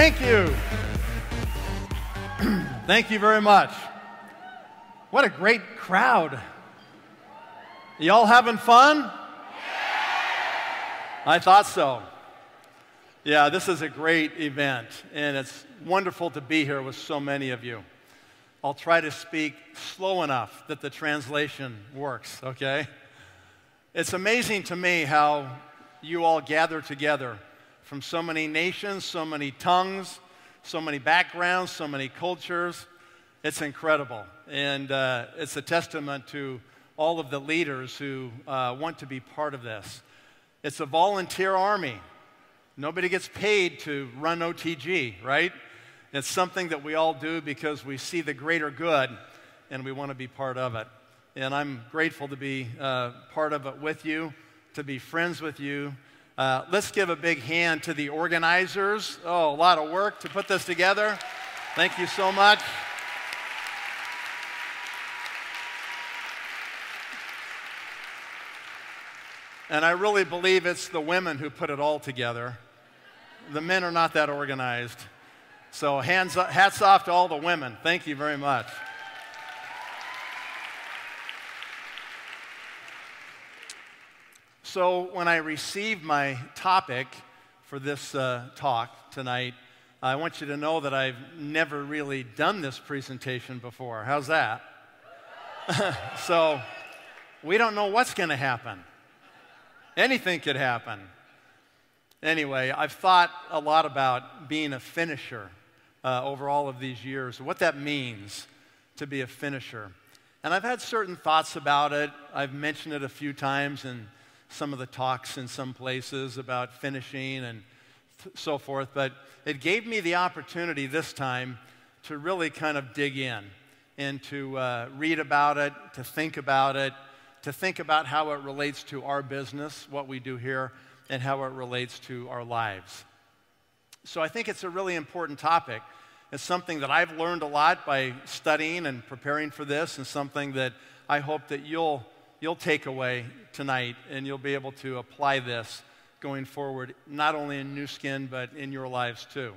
Thank you. Thank you very much. What a great crowd. Y'all having fun? I thought so. Yeah, this is a great event, and it's wonderful to be here with so many of you. I'll try to speak slow enough that the translation works, okay? It's amazing to me how you all gather together from so many nations, so many tongues, so many backgrounds, so many cultures. It's incredible. And uh, it's a testament to all of the leaders who uh, want to be part of this. It's a volunteer army. Nobody gets paid to run OTG, right? It's something that we all do because we see the greater good and we want to be part of it. And I'm grateful to be uh, part of it with you, to be friends with you, uh, let's give a big hand to the organizers. Oh, a lot of work to put this together. Thank you so much. And I really believe it's the women who put it all together. The men are not that organized. So hands hats off to all the women. Thank you very much. So, when I received my topic for this uh, talk tonight, I want you to know that I've never really done this presentation before. How's that? so, we don't know what's going to happen. Anything could happen. Anyway, I've thought a lot about being a finisher uh, over all of these years, what that means to be a finisher. And I've had certain thoughts about it. I've mentioned it a few times, and some of the talks in some places about finishing and th- so forth, but it gave me the opportunity this time to really kind of dig in and to uh, read about it, to think about it, to think about how it relates to our business, what we do here, and how it relates to our lives. So I think it's a really important topic. It's something that I've learned a lot by studying and preparing for this, and something that I hope that you'll you'll take away tonight and you'll be able to apply this going forward, not only in Nu Skin, but in your lives too.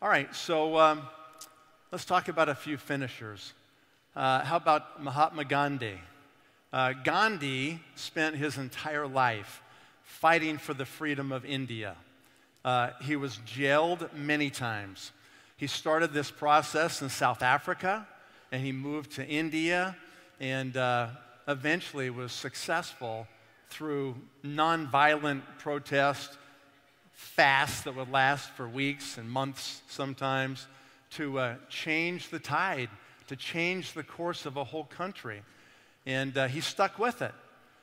All right, so um, let's talk about a few finishers. Uh, how about Mahatma Gandhi? Uh, Gandhi spent his entire life fighting for the freedom of India. Uh, he was jailed many times. He started this process in South Africa and he moved to India and uh, eventually was successful through nonviolent protest, fasts that would last for weeks and months sometimes, to uh, change the tide, to change the course of a whole country. And uh, he stuck with it.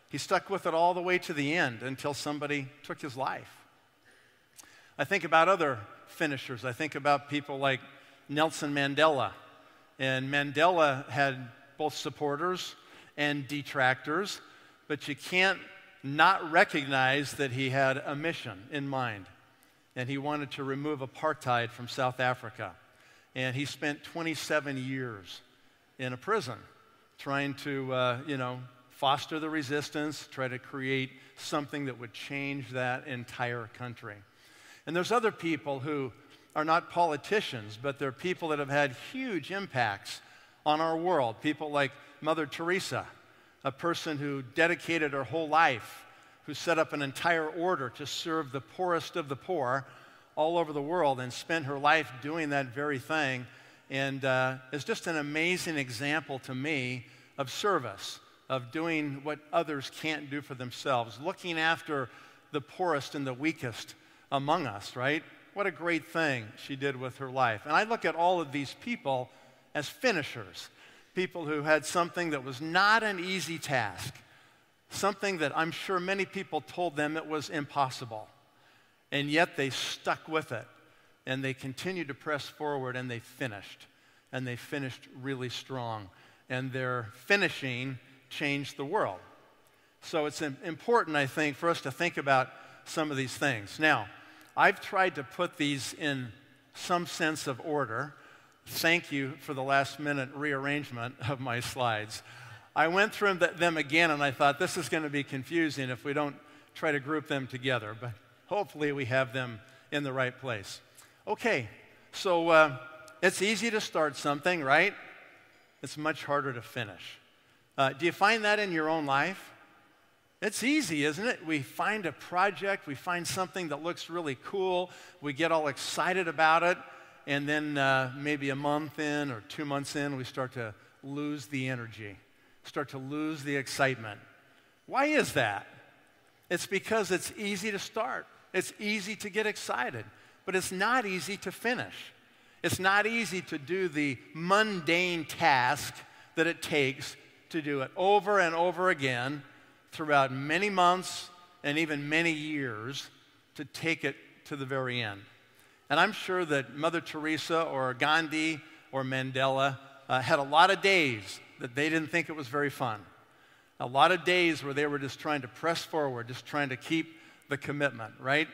He stuck with it all the way to the end until somebody took his life. I think about other finishers. I think about people like Nelson Mandela. And Mandela had both supporters and detractors, but you can't not recognize that he had a mission in mind. And he wanted to remove apartheid from South Africa. And he spent 27 years in a prison trying to, uh, you know, foster the resistance, try to create something that would change that entire country. And there's other people who are not politicians, but they're people that have had huge impacts on our world. People like Mother Teresa, a person who dedicated her whole life, who set up an entire order to serve the poorest of the poor all over the world and spent her life doing that very thing. And uh, it's just an amazing example to me of service, of doing what others can't do for themselves, looking after the poorest and the weakest among us, right? What a great thing she did with her life. And I look at all of these people as finishers people who had something that was not an easy task, something that I'm sure many people told them it was impossible. And yet they stuck with it and they continued to press forward and they finished. And they finished really strong. And their finishing changed the world. So it's important, I think, for us to think about some of these things. Now, I've tried to put these in some sense of order thank you for the last minute rearrangement of my slides. I went through them again and I thought this is going to be confusing if we don't try to group them together, but hopefully we have them in the right place. Okay, So uh, it's easy to start something, right? It's much harder to finish. Uh, do you find that in your own life? It's easy, isn't it? We find a project, we find something that looks really cool, we get all excited about it, and then uh, maybe a month in or two months in, we start to lose the energy, start to lose the excitement. Why is that? It's because it's easy to start, it's easy to get excited, but it's not easy to finish. It's not easy to do the mundane task that it takes to do it over and over again throughout many months and even many years to take it to the very end. And I'm sure that Mother Teresa or Gandhi or Mandela uh, had a lot of days that they didn't think it was very fun. A lot of days where they were just trying to press forward, just trying to keep the commitment, right?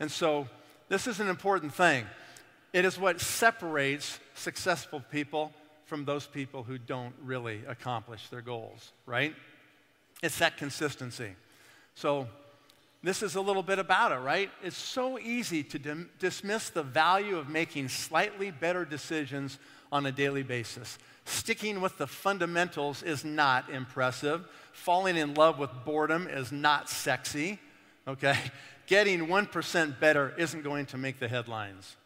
And so this is an important thing. It is what separates successful people from those people who don't really accomplish their goals, right? It's that consistency. So, this is a little bit about it, right? It's so easy to dim- dismiss the value of making slightly better decisions on a daily basis. Sticking with the fundamentals is not impressive. Falling in love with boredom is not sexy, okay? Getting 1% better isn't going to make the headlines.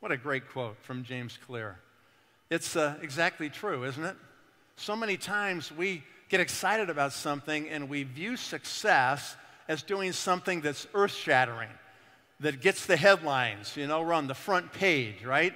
What a great quote from James Clear. It's uh, exactly true, isn't it? So many times we get excited about something and we view success as doing something that's earth shattering, that gets the headlines, you know, we're on the front page, right?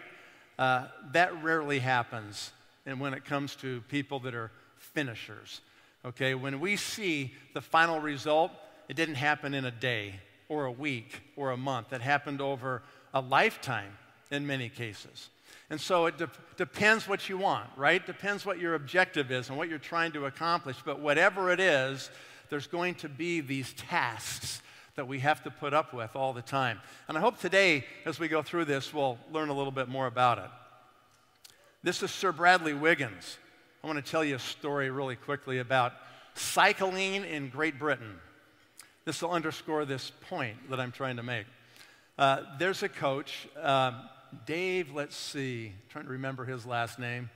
Uh, that rarely happens. And when it comes to people that are finishers, okay, when we see the final result, it didn't happen in a day or a week or a month. It happened over a lifetime in many cases. And so it de- depends what you want, right? Depends what your objective is and what you're trying to accomplish. But whatever it is, there's going to be these tasks that we have to put up with all the time. And I hope today, as we go through this, we'll learn a little bit more about it. This is Sir Bradley Wiggins. I want to tell you a story really quickly about cycling in Great Britain. This will underscore this point that I'm trying to make. Uh, there's a coach. Um, Dave, let's see, trying to remember his last name.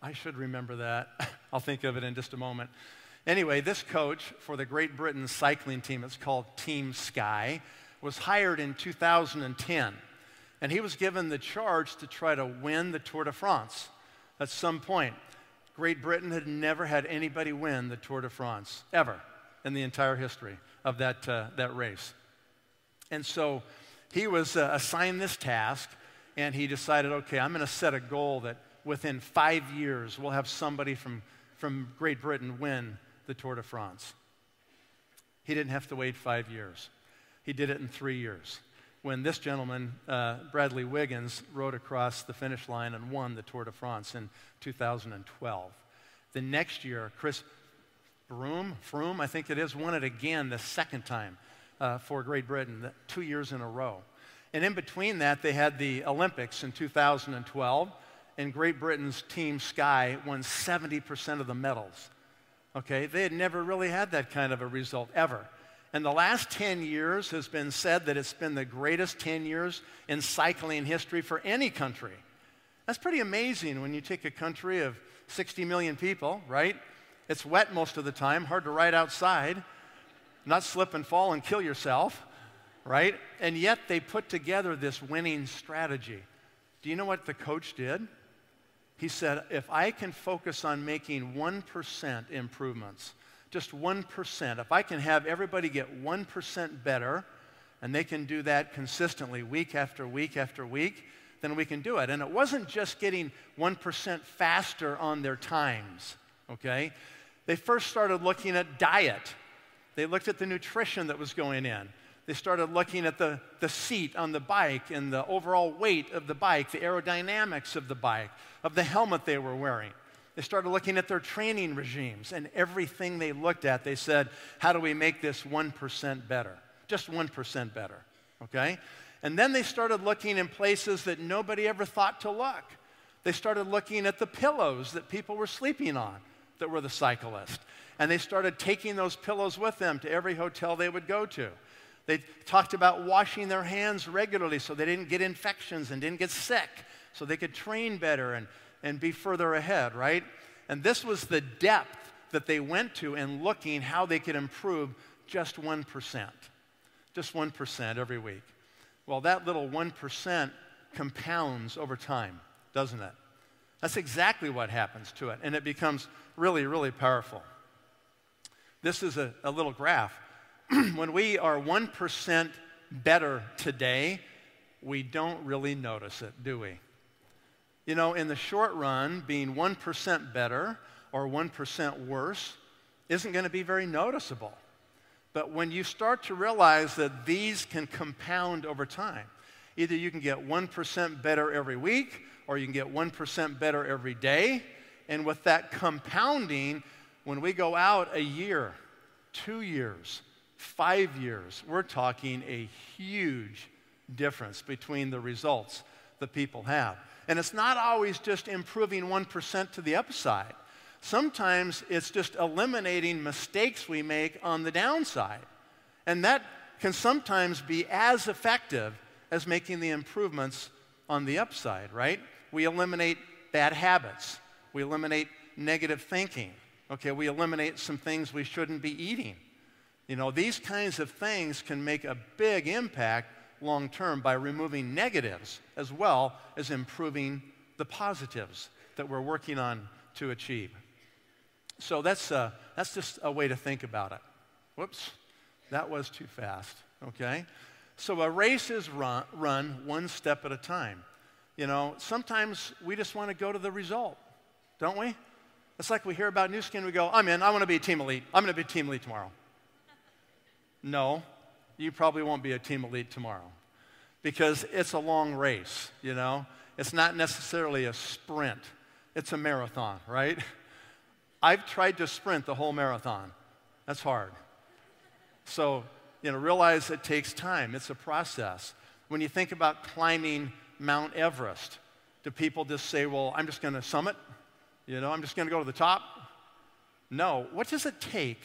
I should remember that. I'll think of it in just a moment. Anyway, this coach for the Great Britain cycling team, it's called Team Sky, was hired in 2010. And he was given the charge to try to win the Tour de France at some point. Great Britain had never had anybody win the Tour de France, ever, in the entire history of that, uh, that race. And so he was uh, assigned this task and he decided, okay, I'm going to set a goal that within five years we'll have somebody from, from Great Britain win the Tour de France. He didn't have to wait five years. He did it in three years. When this gentleman, uh, Bradley Wiggins, rode across the finish line and won the Tour de France in 2012. The next year, Chris Broome, Froome, I think it is, won it again the second time uh, for Great Britain, two years in a row. And in between that, they had the Olympics in 2012, and Great Britain's Team Sky won 70% of the medals. Okay, they had never really had that kind of a result ever. And the last 10 years has been said that it's been the greatest 10 years in cycling history for any country. That's pretty amazing when you take a country of 60 million people, right? It's wet most of the time, hard to ride outside, not slip and fall and kill yourself right? And yet they put together this winning strategy. Do you know what the coach did? He said, if I can focus on making 1% improvements, just 1%, if I can have everybody get 1% better, and they can do that consistently week after week after week, then we can do it. And it wasn't just getting 1% faster on their times, okay? They first started looking at diet. They looked at the nutrition that was going in. They started looking at the, the seat on the bike and the overall weight of the bike, the aerodynamics of the bike, of the helmet they were wearing. They started looking at their training regimes and everything they looked at, they said, how do we make this 1% better? Just 1% better, okay? And then they started looking in places that nobody ever thought to look. They started looking at the pillows that people were sleeping on that were the cyclist. And they started taking those pillows with them to every hotel they would go to. They talked about washing their hands regularly so they didn't get infections and didn't get sick, so they could train better and, and be further ahead, right? And this was the depth that they went to in looking how they could improve just 1%. Just 1% every week. Well, that little 1% compounds over time, doesn't it? That's exactly what happens to it, and it becomes really, really powerful. This is a, a little graph when we are 1% better today, we don't really notice it, do we? You know, in the short run, being 1% better or 1% worse isn't going to be very noticeable. But when you start to realize that these can compound over time, either you can get 1% better every week or you can get 1% better every day. And with that compounding, when we go out a year, two years, five years, we're talking a huge difference between the results that people have. And it's not always just improving 1% to the upside. Sometimes it's just eliminating mistakes we make on the downside. And that can sometimes be as effective as making the improvements on the upside, right? We eliminate bad habits. We eliminate negative thinking. Okay, we eliminate some things we shouldn't be eating. You know, these kinds of things can make a big impact long term by removing negatives as well as improving the positives that we're working on to achieve. So that's, uh, that's just a way to think about it. Whoops, that was too fast, okay? So a race is run, run one step at a time. You know, sometimes we just want to go to the result, don't we? It's like we hear about Nu Skin, we go, I'm in, I want to be a team elite. I'm going to be team elite tomorrow. No, you probably won't be a team elite tomorrow because it's a long race, you know? It's not necessarily a sprint, it's a marathon, right? I've tried to sprint the whole marathon. That's hard. So, you know, realize it takes time. It's a process. When you think about climbing Mount Everest, do people just say, well, I'm just going to summit? You know, I'm just going to go to the top? No. What does it take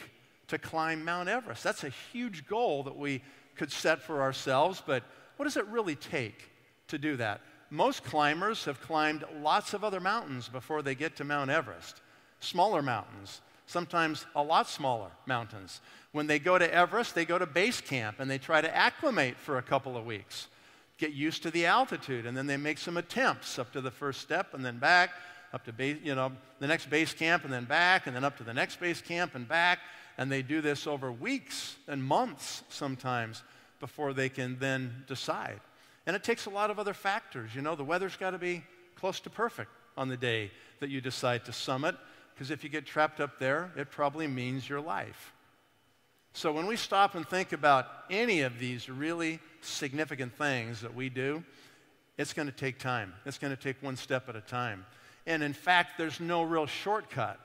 to climb Mount Everest. That's a huge goal that we could set for ourselves, but what does it really take to do that? Most climbers have climbed lots of other mountains before they get to Mount Everest. Smaller mountains, sometimes a lot smaller mountains. When they go to Everest, they go to base camp and they try to acclimate for a couple of weeks, get used to the altitude, and then they make some attempts up to the first step and then back, up to base, you know, the next base camp and then back, and then up to the next base camp and back and they do this over weeks and months sometimes before they can then decide. And it takes a lot of other factors. You know, the weather's got to be close to perfect on the day that you decide to summit, because if you get trapped up there, it probably means your life. So when we stop and think about any of these really significant things that we do, it's going to take time. It's going to take one step at a time. And in fact, there's no real shortcut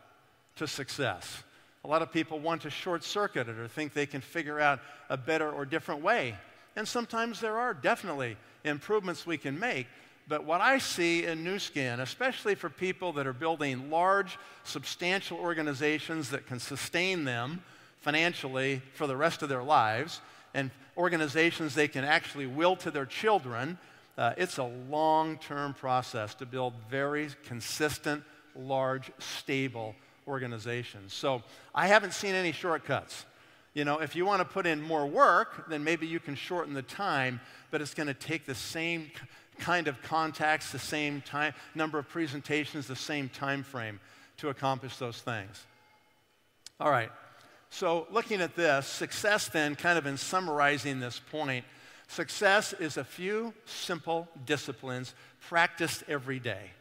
to success. A lot of people want to short circuit it or think they can figure out a better or different way. And sometimes there are definitely improvements we can make. But what I see in Nu Skin, especially for people that are building large, substantial organizations that can sustain them financially for the rest of their lives, and organizations they can actually will to their children, uh, it's a long term process to build very consistent, large, stable organizations. So I haven't seen any shortcuts. You know, if you want to put in more work, then maybe you can shorten the time, but it's going to take the same kind of contacts, the same time, number of presentations, the same time frame to accomplish those things. All right. So, looking at this, success then, kind of in summarizing this point, success is a few simple disciplines practiced every day.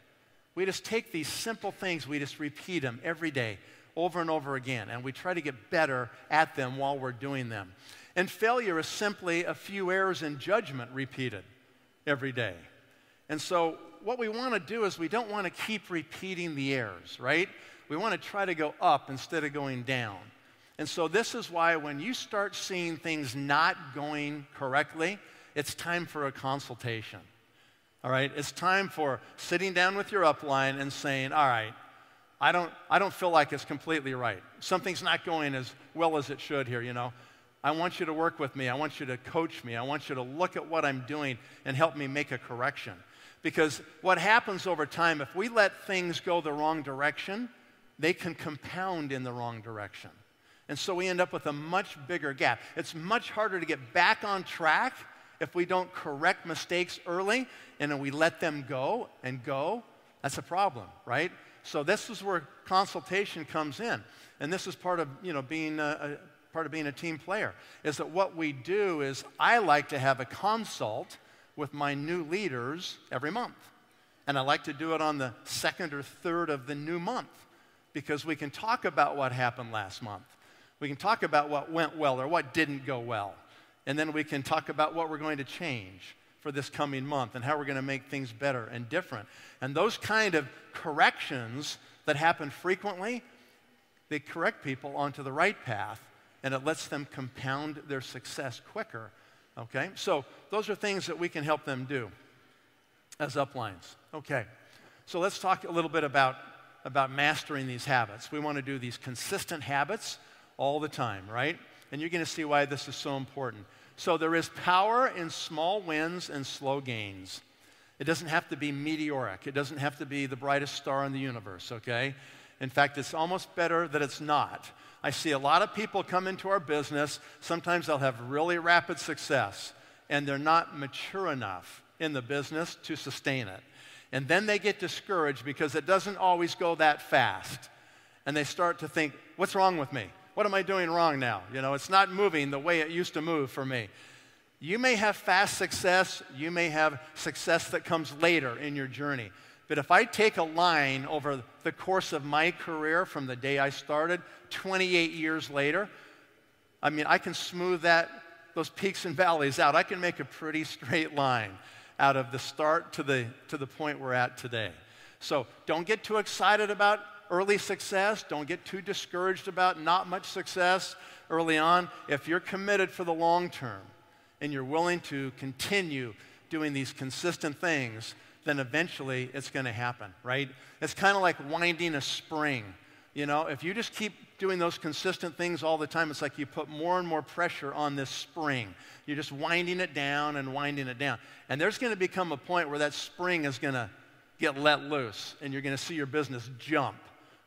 We just take these simple things, we just repeat them every day, over and over again, and we try to get better at them while we're doing them. And failure is simply a few errors in judgment repeated every day. And so, what we want to do is we don't want to keep repeating the errors, right? We want to try to go up instead of going down. And so, this is why when you start seeing things not going correctly, it's time for a consultation. All right, it's time for sitting down with your upline and saying, all right, I don't, I don't feel like it's completely right. Something's not going as well as it should here, you know. I want you to work with me. I want you to coach me. I want you to look at what I'm doing and help me make a correction. Because what happens over time, if we let things go the wrong direction, they can compound in the wrong direction. And so we end up with a much bigger gap. It's much harder to get back on track if we don't correct mistakes early and we let them go and go. That's a problem, right? So this is where consultation comes in. And this is part of, you know, being a, a part of being a team player is that what we do is I like to have a consult with my new leaders every month. And I like to do it on the second or third of the new month because we can talk about what happened last month. We can talk about what went well or what didn't go well. And then we can talk about what we're going to change for this coming month and how we're going to make things better and different. And those kind of corrections that happen frequently, they correct people onto the right path and it lets them compound their success quicker. Okay? So those are things that we can help them do as uplines. Okay. So let's talk a little bit about, about mastering these habits. We want to do these consistent habits all the time, right? And you're going to see why this is so important. So there is power in small wins and slow gains. It doesn't have to be meteoric. It doesn't have to be the brightest star in the universe, okay? In fact, it's almost better that it's not. I see a lot of people come into our business. Sometimes they'll have really rapid success, and they're not mature enough in the business to sustain it. And then they get discouraged because it doesn't always go that fast. And they start to think, what's wrong with me? What am I doing wrong now? You know, it's not moving the way it used to move for me. You may have fast success, you may have success that comes later in your journey. But if I take a line over the course of my career from the day I started, 28 years later, I mean, I can smooth that, those peaks and valleys out. I can make a pretty straight line out of the start to the, to the point we're at today. So don't get too excited about early success. Don't get too discouraged about not much success early on. If you're committed for the long term and you're willing to continue doing these consistent things, then eventually it's going to happen, right? It's kind of like winding a spring. You know, if you just keep doing those consistent things all the time, it's like you put more and more pressure on this spring. You're just winding it down and winding it down. And there's going to become a point where that spring is going to get let loose and you're going to see your business jump,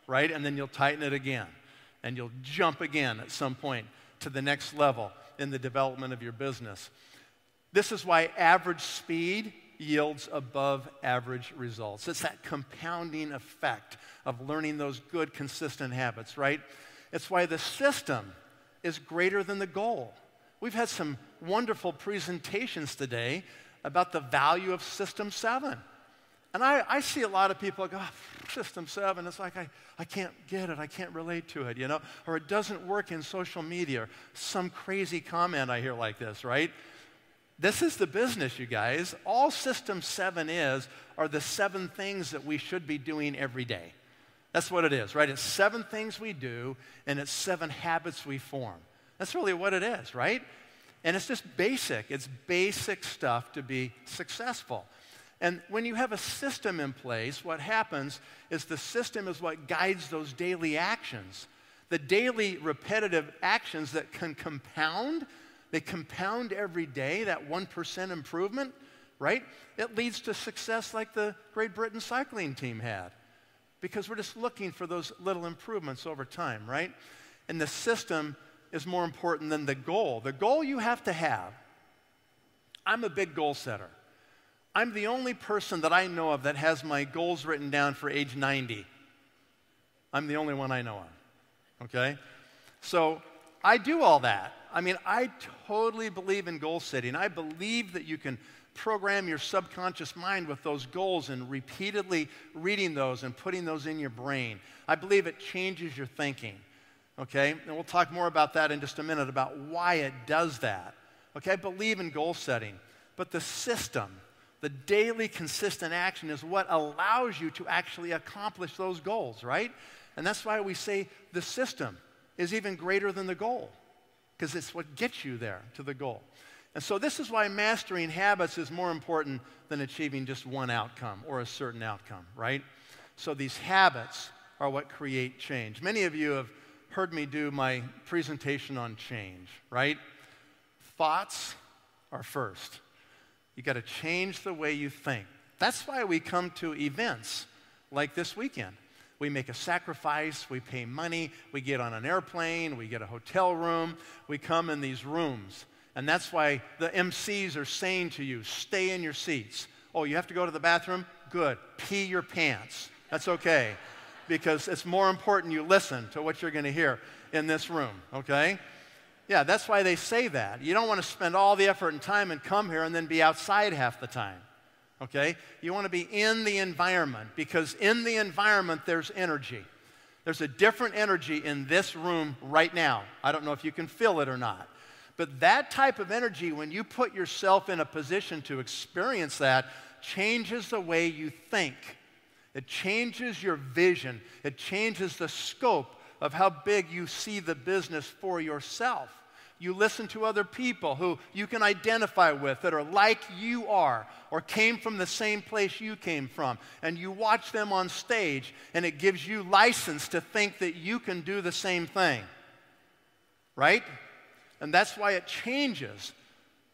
right? And then you'll tighten it again and you'll jump again at some point to the next level in the development of your business. This is why average speed yields above average results. It's that compounding effect of learning those good, consistent habits, right? It's why the system is greater than the goal. We've had some wonderful presentations today about the value of System 7. And I, I see a lot of people go, oh, System 7, it's like I, I can't get it, I can't relate to it, you know? Or it doesn't work in social media, or some crazy comment I hear like this, right? This is the business, you guys. All System 7 is are the seven things that we should be doing every day. That's what it is, right? It's seven things we do, and it's seven habits we form. That's really what it is, right? And it's just basic. It's basic stuff to be successful. And when you have a system in place, what happens is the system is what guides those daily actions. The daily repetitive actions that can compound they compound every day, that 1% improvement, right? It leads to success like the Great Britain cycling team had because we're just looking for those little improvements over time, right? And the system is more important than the goal. The goal you have to have, I'm a big goal setter. I'm the only person that I know of that has my goals written down for age 90. I'm the only one I know of. Okay? So I do all that. I mean, I totally believe in goal setting. I believe that you can program your subconscious mind with those goals and repeatedly reading those and putting those in your brain. I believe it changes your thinking. Okay? And we'll talk more about that in just a minute about why it does that. Okay? I believe in goal setting. But the system, the daily consistent action is what allows you to actually accomplish those goals, right? And that's why we say the system is even greater than the goal because it's what gets you there to the goal. And so, this is why mastering habits is more important than achieving just one outcome or a certain outcome, right? So, these habits are what create change. Many of you have heard me do my presentation on change, right? Thoughts are first. You got to change the way you think. That's why we come to events like this weekend. We make a sacrifice, we pay money, we get on an airplane, we get a hotel room, we come in these rooms. And that's why the MCs are saying to you, stay in your seats. Oh, you have to go to the bathroom? Good. Pee your pants. That's okay. Because it's more important you listen to what you're going to hear in this room, okay? Yeah, that's why they say that. You don't want to spend all the effort and time and come here and then be outside half the time. Okay? You want to be in the environment because in the environment there's energy. There's a different energy in this room right now. I don't know if you can feel it or not. But that type of energy, when you put yourself in a position to experience that, changes the way you think. It changes your vision. It changes the scope of how big you see the business for yourself. You listen to other people who you can identify with that are like you are or came from the same place you came from. And you watch them on stage, and it gives you license to think that you can do the same thing. Right? And that's why it changes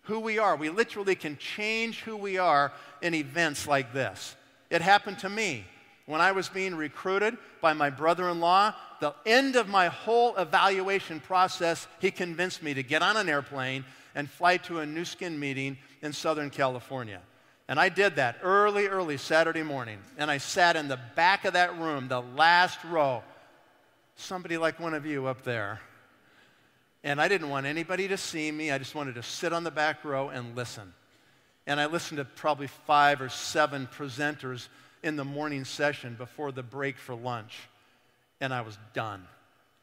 who we are. We literally can change who we are in events like this. It happened to me when I was being recruited by my brother in law. The end of my whole evaluation process, he convinced me to get on an airplane and fly to a Nu Skin meeting in Southern California. And I did that early, early Saturday morning. And I sat in the back of that room, the last row. Somebody like one of you up there. And I didn't want anybody to see me. I just wanted to sit on the back row and listen. And I listened to probably five or seven presenters in the morning session before the break for lunch. And I was done.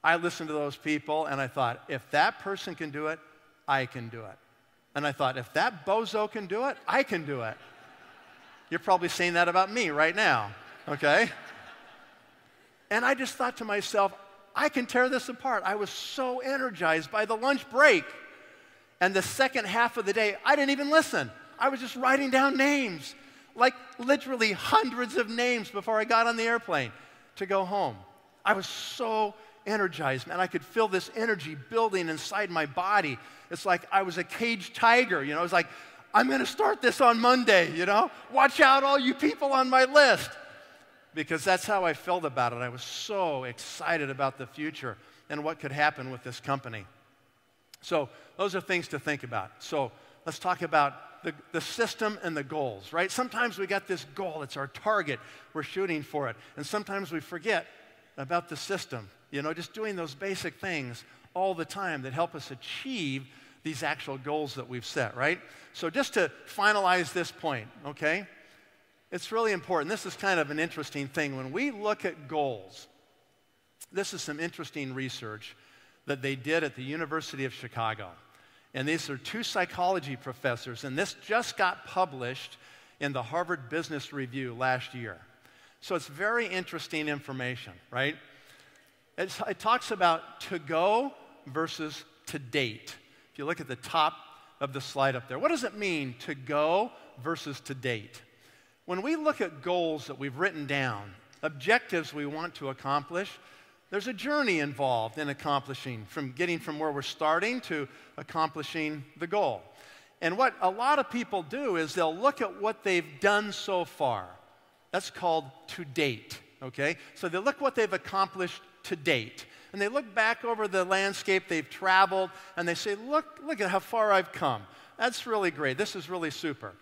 I listened to those people and I thought, if that person can do it, I can do it. And I thought, if that bozo can do it, I can do it. You're probably saying that about me right now, okay? And I just thought to myself, I can tear this apart. I was so energized by the lunch break. And the second half of the day, I didn't even listen. I was just writing down names, like literally hundreds of names before I got on the airplane to go home. I was so energized, man. I could feel this energy building inside my body. It's like I was a caged tiger, you know. It's like, I'm going to start this on Monday, you know. Watch out, all you people on my list because that's how I felt about it. I was so excited about the future and what could happen with this company. So, those are things to think about. So, let's talk about the, the system and the goals, right? Sometimes we got this goal, it's our target, we're shooting for it. And sometimes we forget about the system, you know, just doing those basic things all the time that help us achieve these actual goals that we've set, right? So, just to finalize this point, okay? it's really important. This is kind of an interesting thing. When we look at goals, this is some interesting research that they did at the University of Chicago. And these are two psychology professors, and this just got published in the Harvard Business Review last year. So it's very interesting information, right? It's, it talks about to go versus to date. If you look at the top of the slide up there, what does it mean to go versus to date? When we look at goals that we've written down, objectives we want to accomplish, there's a journey involved in accomplishing, from getting from where we're starting to accomplishing the goal. And what a lot of people do is they'll look at what they've done so far. That's called to date, okay? So they look what they've accomplished to date. And they look back over the landscape they've traveled and they say, look, look at how far I've come. That's really great. This is really super.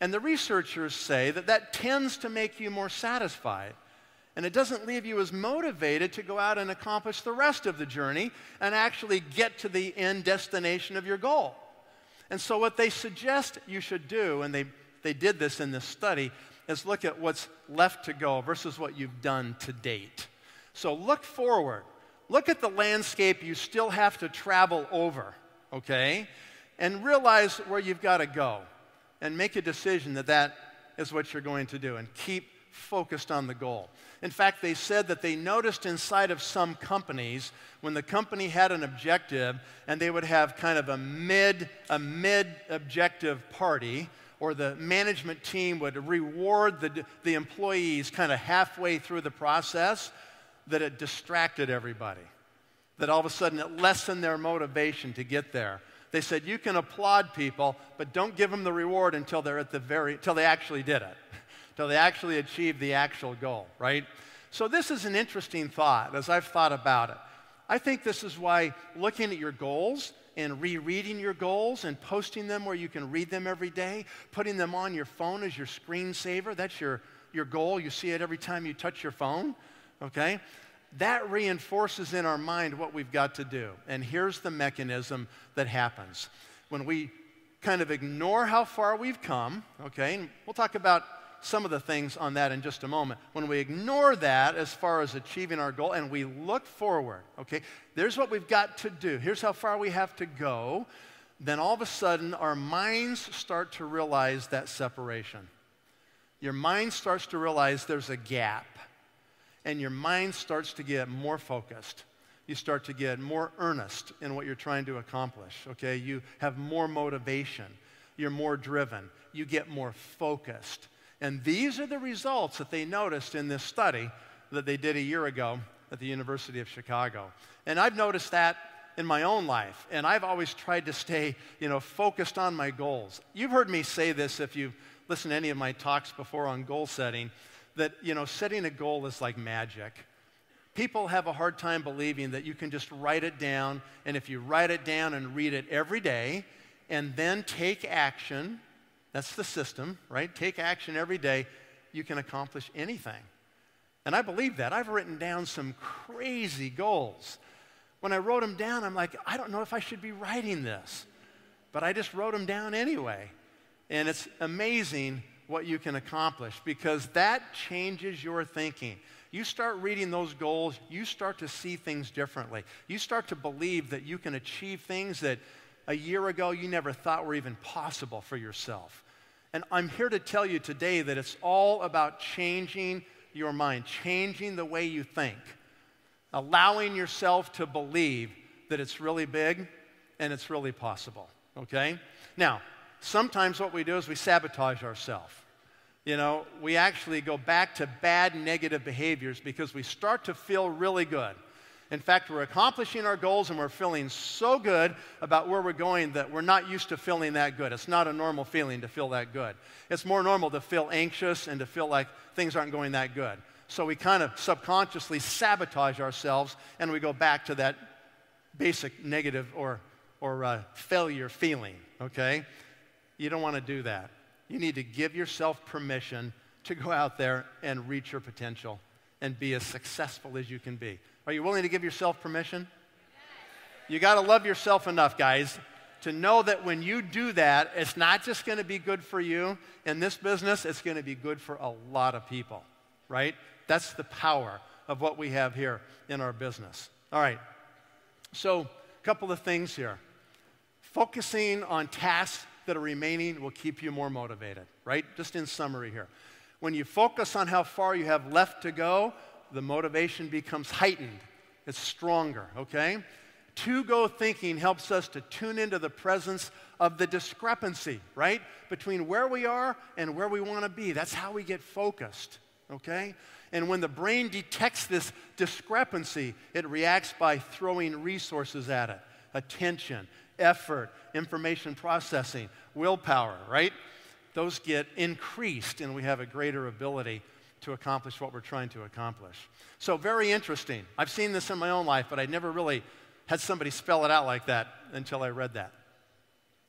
And the researchers say that that tends to make you more satisfied. And it doesn't leave you as motivated to go out and accomplish the rest of the journey and actually get to the end destination of your goal. And so, what they suggest you should do, and they, they did this in this study, is look at what's left to go versus what you've done to date. So, look forward. Look at the landscape you still have to travel over, okay? And realize where you've got to go and make a decision that that is what you're going to do and keep focused on the goal. In fact, they said that they noticed inside of some companies when the company had an objective and they would have kind of a mid a mid objective party or the management team would reward the, the employees kind of halfway through the process that it distracted everybody. that all of a sudden it lessened their motivation to get there. They said, you can applaud people, but don't give them the reward until they're at the very, until they actually did it, until they actually achieve the actual goal, right? So this is an interesting thought as I've thought about it. I think this is why looking at your goals and rereading your goals and posting them where you can read them every day, putting them on your phone as your screensaver, that's your, your goal. You see it every time you touch your phone, okay? That reinforces in our mind what we've got to do. And here's the mechanism that happens. When we kind of ignore how far we've come, okay, and we'll talk about some of the things on that in just a moment. When we ignore that as far as achieving our goal and we look forward, okay, there's what we've got to do. Here's how far we have to go. Then all of a sudden, our minds start to realize that separation. Your mind starts to realize there's a gap, and your mind starts to get more focused. You start to get more earnest in what you're trying to accomplish, okay? You have more motivation. You're more driven. You get more focused. And these are the results that they noticed in this study that they did a year ago at the University of Chicago. And I've noticed that in my own life, and I've always tried to stay, you know, focused on my goals. You've heard me say this if you've listened to any of my talks before on goal setting, that, you know, setting a goal is like magic. People have a hard time believing that you can just write it down, and if you write it down and read it every day, and then take action, that's the system, right? Take action every day, you can accomplish anything. And I believe that. I've written down some crazy goals. When I wrote them down, I'm like, I don't know if I should be writing this. But I just wrote them down anyway. And it's amazing what you can accomplish because that changes your thinking. You start reading those goals, you start to see things differently. You start to believe that you can achieve things that a year ago you never thought were even possible for yourself. And I'm here to tell you today that it's all about changing your mind, changing the way you think, allowing yourself to believe that it's really big and it's really possible. Okay? Now, sometimes what we do is we sabotage ourselves. You know, we actually go back to bad negative behaviors because we start to feel really good. In fact, we're accomplishing our goals and we're feeling so good about where we're going that we're not used to feeling that good. It's not a normal feeling to feel that good. It's more normal to feel anxious and to feel like things aren't going that good. So we kind of subconsciously sabotage ourselves and we go back to that basic negative or, or uh, failure feeling, okay? You don't want to do that. You need to give yourself permission to go out there and reach your potential and be as successful as you can be. Are you willing to give yourself permission? You got to love yourself enough, guys, to know that when you do that, it's not just going to be good for you in this business, it's going to be good for a lot of people, right? That's the power of what we have here in our business. All right. So, a couple of things here. Focusing on tasks that are remaining will keep you more motivated, right? Just in summary here. When you focus on how far you have left to go, the motivation becomes heightened, it's stronger, okay? To go thinking helps us to tune into the presence of the discrepancy, right? Between where we are and where we want to be. That's how we get focused, okay? And when the brain detects this discrepancy, it reacts by throwing resources at it attention, effort, information processing, willpower, right? Those get increased, and we have a greater ability to accomplish what we're trying to accomplish. So, very interesting. I've seen this in my own life, but I never really had somebody spell it out like that until I read that.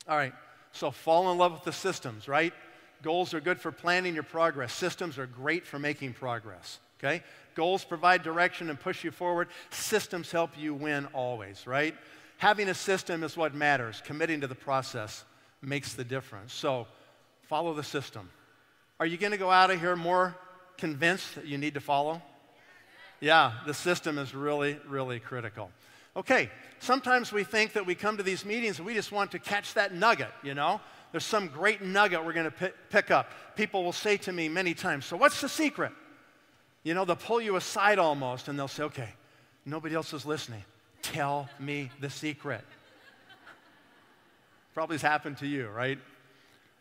All right, so fall in love with the systems, right? Goals are good for planning your progress, systems are great for making progress, okay? Goals provide direction and push you forward, systems help you win always, right? Having a system is what matters, committing to the process makes the difference. So, follow the system. Are you going to go out of here more convinced that you need to follow? Yeah, the system is really, really critical. Okay, sometimes we think that we come to these meetings and we just want to catch that nugget, you know? There's some great nugget we're going to pick up. People will say to me many times, So, what's the secret? You know, they'll pull you aside almost and they'll say, Okay, nobody else is listening. Tell me the secret. Probably has happened to you, right?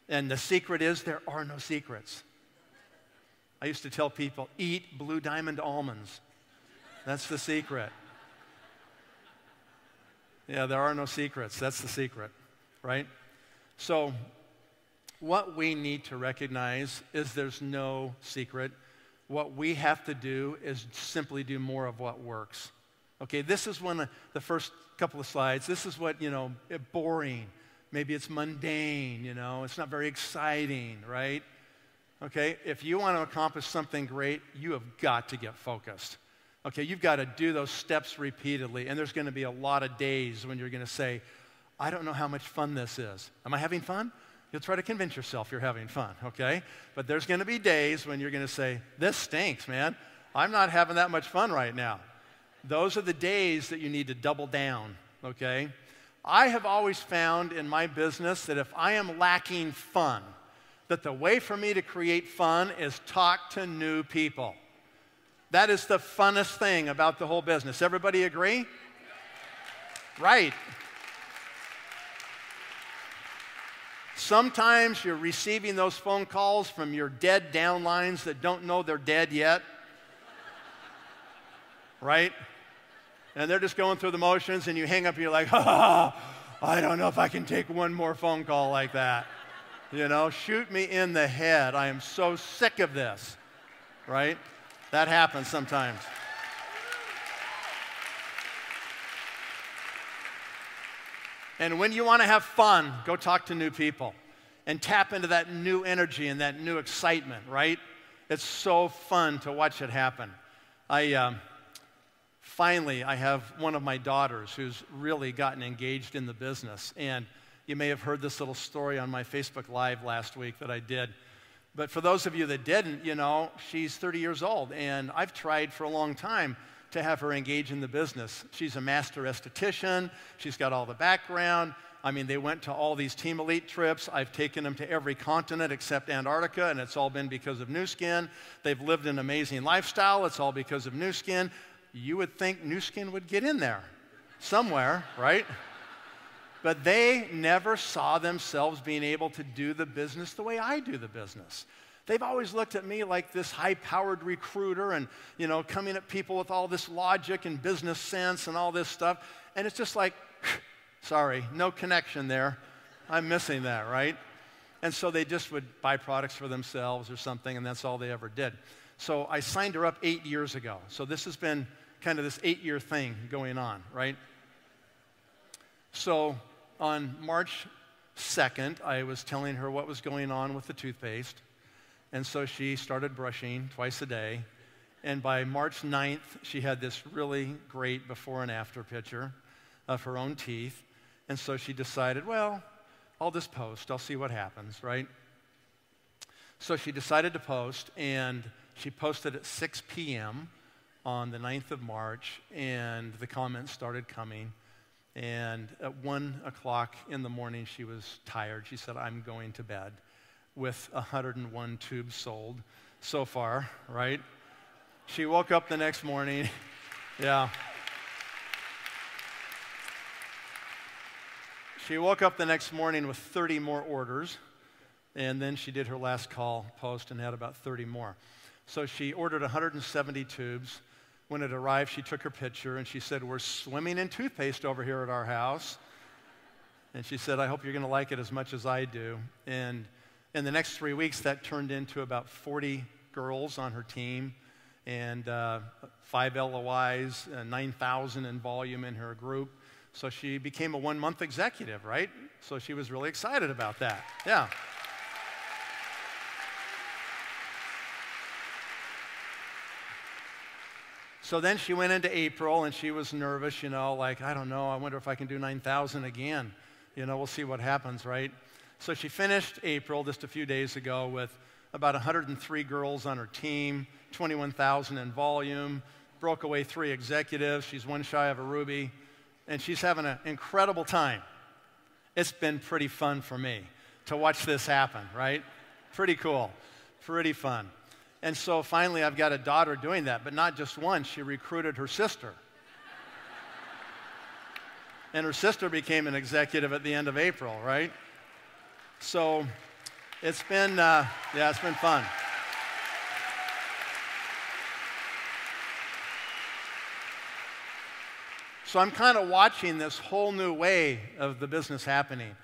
And the secret is there are no secrets. I used to tell people, eat blue diamond almonds. That's the secret. Yeah, there are no secrets. That's the secret, right? So, what we need to recognize is there's no secret. What we have to do is simply do more of what works. Okay, this is one of the first couple of slides. This is what, you know, boring. Maybe it's mundane, you know, it's not very exciting, right? Okay, if you want to accomplish something great, you have got to get focused. Okay, you've got to do those steps repeatedly, and there's going to be a lot of days when you're going to say, I don't know how much fun this is. Am I having fun? You'll try to convince yourself you're having fun, okay? But there's going to be days when you're going to say, This stinks, man. I'm not having that much fun right now. Those are the days that you need to double down, okay? I have always found in my business that if I am lacking fun, that the way for me to create fun is talk to new people. That is the funnest thing about the whole business. Everybody agree? Right. Sometimes you're receiving those phone calls from your dead downlines that don't know they're dead yet. right? And they're just going through the motions, and you hang up and you're like, oh, I don't know if I can take one more phone call like that. You know, shoot me in the head. I am so sick of this. Right? That happens sometimes. And when you want to have fun, go talk to new people and tap into that new energy and that new excitement, right? It's so fun to watch it happen. I um, finally I have one of my daughters who's really gotten engaged in the business, and you may have heard this little story on my Facebook Live last week that I did. But for those of you that didn't, you know, she's 30 years old, and I've tried for a long time to have her engage in the business. She's a master esthetician, she's got all the background. I mean, they went to all these Team Elite trips. I've taken them to every continent except Antarctica, and it's all been because of Nu Skin. They've lived an amazing lifestyle. It's all because of Nu Skin. You would think Nu Skin would get in there somewhere, right? But they never saw themselves being able to do the business the way I do the business. They've always looked at me like this high powered recruiter and, you know, coming at people with all this logic and business sense and all this stuff. And it's just like, sorry, no connection there. I'm missing that, right? And so they just would buy products for themselves or something, and that's all they ever did. So I signed her up eight years ago. So this has been kind of this eight year thing going on, right? So on March 2nd, I was telling her what was going on with the toothpaste. And so she started brushing twice a day. And by March 9th, she had this really great before and after picture of her own teeth. And so she decided, well, I'll just post. I'll see what happens, right? So she decided to post, and she posted at 6 p.m. on the 9th of March, and the comments started coming. And at 1 o'clock in the morning, she was tired. She said, I'm going to bed with 101 tubes sold so far, right? She woke up the next morning. yeah. She woke up the next morning with 30 more orders, and then she did her last call post and had about 30 more. So she ordered 170 tubes. When it arrived, she took her picture and she said, We're swimming in toothpaste over here at our house. And she said, I hope you're going to like it as much as I do. And in the next three weeks, that turned into about 40 girls on her team and uh, five LOIs, uh, 9,000 in volume in her group. So she became a one month executive, right? So she was really excited about that. Yeah. So then she went into April and she was nervous, you know, like, I don't know, I wonder if I can do 9,000 again. You know, we'll see what happens, right? So she finished April just a few days ago with about 103 girls on her team, 21,000 in volume, broke away three executives. She's one shy of a Ruby, and she's having an incredible time. It's been pretty fun for me to watch this happen, right? Pretty cool, pretty fun. And so finally, I've got a daughter doing that, but not just one. She recruited her sister. and her sister became an executive at the end of April, right? So it's been, uh, yeah, it's been fun. So I'm kind of watching this whole new way of the business happening.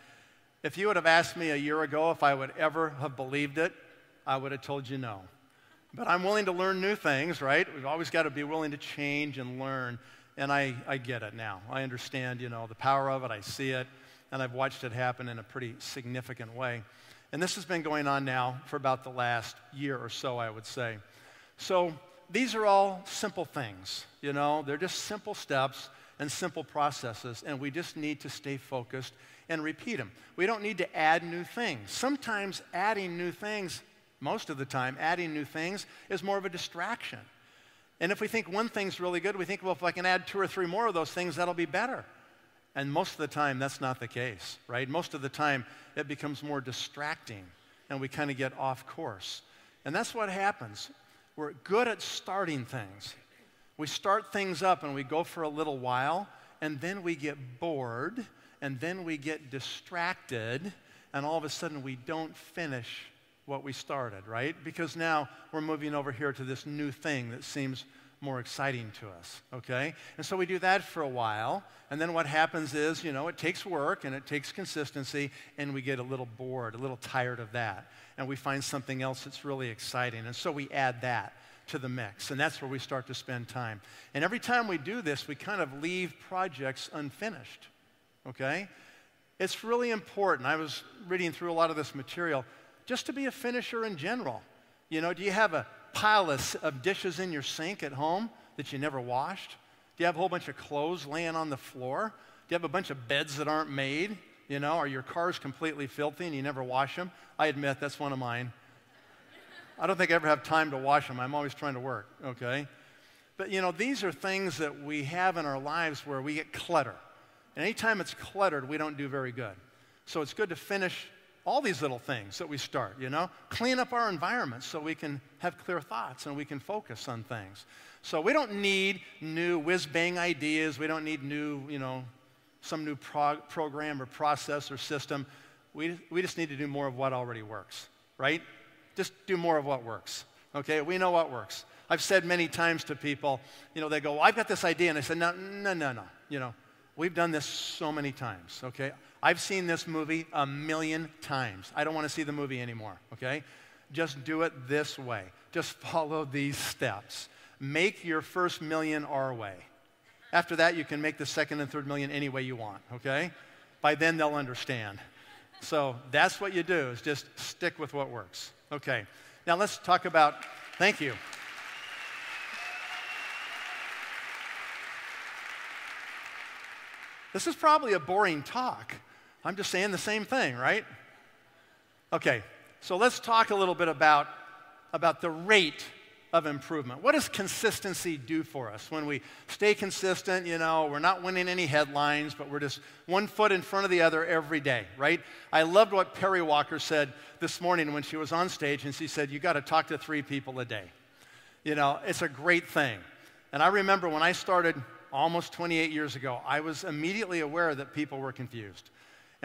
If you would have asked me a year ago if I would ever have believed it, I would have told you no. But I'm willing to learn new things, right? We've always got to be willing to change and learn. And I, I get it now. I understand, you know, the power of it. I see it. And I've watched it happen in a pretty significant way. And this has been going on now for about the last year or so, I would say. So these are all simple things, you know, they're just simple steps and simple processes, and we just need to stay focused and repeat them. We don't need to add new things. Sometimes adding new things, most of the time, adding new things is more of a distraction. And if we think one thing's really good, we think, well, if I can add two or three more of those things, that'll be better. And most of the time, that's not the case, right? Most of the time, it becomes more distracting and we kind of get off course. And that's what happens. We're good at starting things. We start things up and we go for a little while, and then we get bored, and then we get distracted, and all of a sudden we don't finish what we started, right? Because now we're moving over here to this new thing that seems more exciting to us, okay? And so we do that for a while, and then what happens is, you know, it takes work and it takes consistency, and we get a little bored, a little tired of that, and we find something else that's really exciting, and so we add that to the mix. And that's where we start to spend time. And every time we do this, we kind of leave projects unfinished. Okay? It's really important. I was reading through a lot of this material just to be a finisher in general. You know, do you have a pile of, of dishes in your sink at home that you never washed? Do you have a whole bunch of clothes laying on the floor? Do you have a bunch of beds that aren't made? You know, are your cars completely filthy and you never wash them? I admit that's one of mine. I don't think I ever have time to wash them. I'm always trying to work, okay? But you know, these are things that we have in our lives where we get clutter. And anytime it's cluttered, we don't do very good. So it's good to finish all these little things that we start, you know? Clean up our environment so we can have clear thoughts and we can focus on things. So we don't need new whiz bang ideas. We don't need new, you know, some new prog- program or process or system. We, we just need to do more of what already works, right? Just do more of what works. Okay, we know what works. I've said many times to people, you know, they go, well, I've got this idea. And I said, no, no, no, no. You know, we've done this so many times, okay? I've seen this movie a million times. I don't want to see the movie anymore, okay? Just do it this way. Just follow these steps. Make your first million our way. After that, you can make the second and third million any way you want, okay? By then, they'll understand. So that's what you do, is just stick with what works. Okay, now let's talk about, thank you. This is probably a boring talk. I'm just saying the same thing, right? Okay, so let's talk a little bit about, about the rate of improvement. What does consistency do for us when we stay consistent? You know, we're not winning any headlines, but we're just one foot in front of the other every day, right? I loved what Perry Walker said this morning when she was on stage, and she said, You got to talk to three people a day. You know, it's a great thing. And I remember when I started almost 28 years ago, I was immediately aware that people were confused.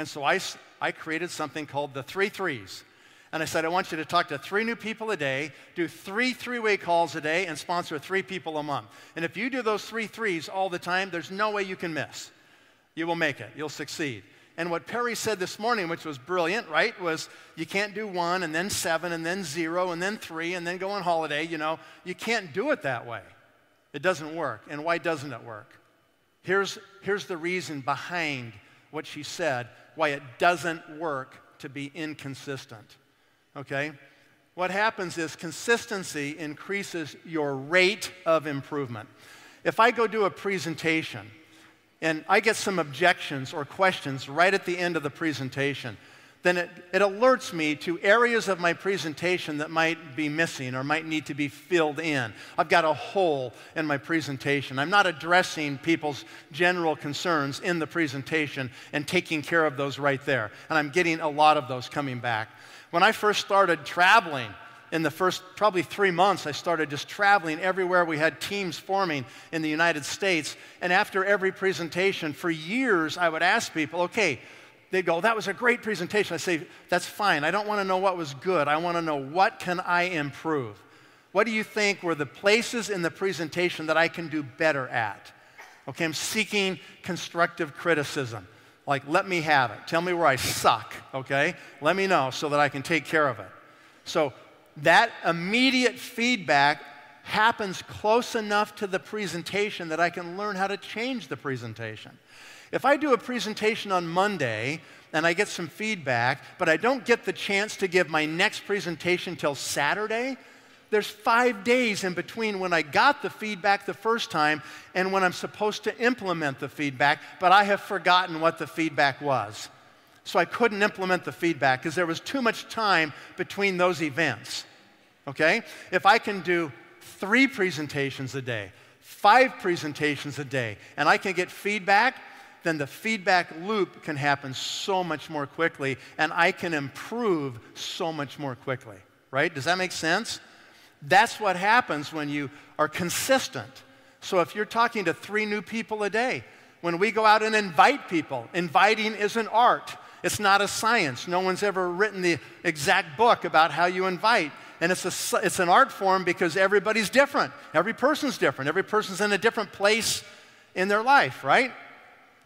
And so I, I created something called the three threes. And I said, I want you to talk to three new people a day, do three three way calls a day, and sponsor three people a month. And if you do those three threes all the time, there's no way you can miss. You will make it, you'll succeed. And what Perry said this morning, which was brilliant, right, was you can't do one and then seven and then zero and then three and then go on holiday. You know, you can't do it that way. It doesn't work. And why doesn't it work? Here's, here's the reason behind what she said why it doesn't work to be inconsistent okay? What happens is consistency increases your rate of improvement. If I go do a presentation and I get some objections or questions right at the end of the presentation, then it, it alerts me to areas of my presentation that might be missing or might need to be filled in. I've got a hole in my presentation. I'm not addressing people's general concerns in the presentation and taking care of those right there. And I'm getting a lot of those coming back. When I first started traveling, in the first probably three months, I started just traveling everywhere. We had teams forming in the United States. And after every presentation, for years, I would ask people, okay, they'd go, that was a great presentation. I say, that's fine. I don't want to know what was good. I want to know what can I improve? What do you think were the places in the presentation that I can do better at? Okay, I'm seeking constructive criticism. Like, let me have it. Tell me where I suck, okay? Let me know so that I can take care of it. So, that immediate feedback happens close enough to the presentation that I can learn how to change the presentation. If I do a presentation on Monday and I get some feedback, but I don't get the chance to give my next presentation till Saturday, there's five days in between when I got the feedback the first time and when I'm supposed to implement the feedback, but I have forgotten what the feedback was. So I couldn't implement the feedback because there was too much time between those events. Okay? If I can do three presentations a day, five presentations a day, and I can get feedback, then the feedback loop can happen so much more quickly, and I can improve so much more quickly. Right? Does that make sense? That's what happens when you are consistent. So if you're talking to three new people a day, when we go out and invite people, inviting is an art. It's not a science. No one's ever written the exact book about how you invite. And it's, a, it's an art form because everybody's different. Every person's different. Every person's in a different place in their life, right?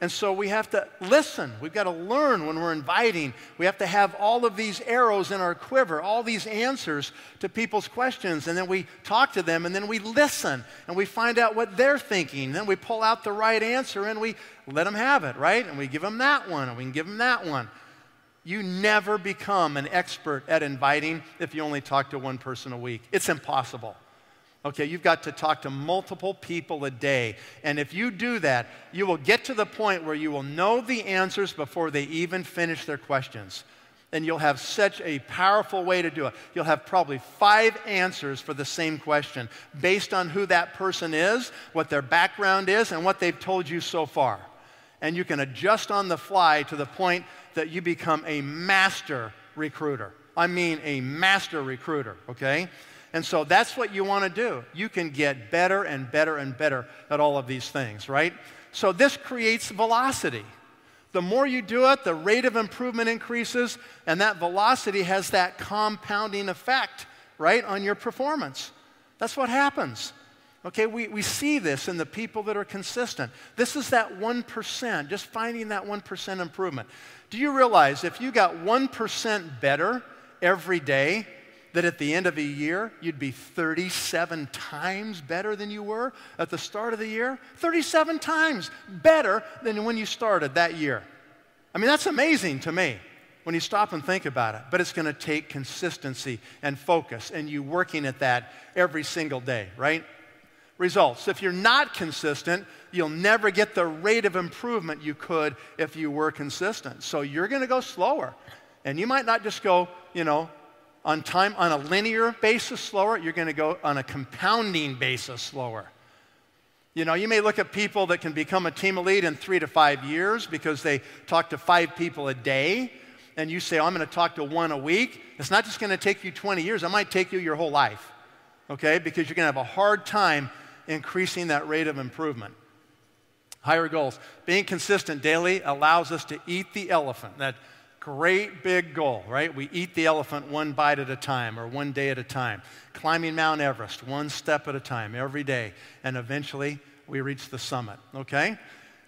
And so we have to listen. We've got to learn when we're inviting. We have to have all of these arrows in our quiver, all these answers to people's questions. And then we talk to them and then we listen and we find out what they're thinking. Then we pull out the right answer and we let them have it, right? And we give them that one and we can give them that one. You never become an expert at inviting if you only talk to one person a week. It's impossible. Okay, you've got to talk to multiple people a day. And if you do that, you will get to the point where you will know the answers before they even finish their questions. And you'll have such a powerful way to do it. You'll have probably five answers for the same question based on who that person is, what their background is, and what they've told you so far. And you can adjust on the fly to the point that you become a master recruiter. I mean, a master recruiter, okay? And so that's what you want to do. You can get better and better and better at all of these things, right? So this creates velocity. The more you do it, the rate of improvement increases, and that velocity has that compounding effect, right, on your performance. That's what happens. Okay, we, we see this in the people that are consistent. This is that 1%, just finding that 1% improvement. Do you realize if you got 1% better every day, that at the end of a year, you'd be 37 times better than you were at the start of the year? 37 times better than when you started that year. I mean, that's amazing to me when you stop and think about it. But it's going to take consistency and focus and you working at that every single day, right? Results. If you're not consistent, you'll never get the rate of improvement you could if you were consistent. So you're going to go slower. And you might not just go, you know, on time on a linear basis slower, you're going to go on a compounding basis slower. You know, you may look at people that can become a team elite in three to five years because they talk to five people a day, and you say, oh, I'm going to talk to one a week. It's not just going to take you 20 years, it might take you your whole life, okay? Because you're going to have a hard time increasing that rate of improvement. Higher goals. Being consistent daily allows us to eat the elephant. That Great big goal, right? We eat the elephant one bite at a time or one day at a time. Climbing Mount Everest one step at a time every day. And eventually we reach the summit, okay?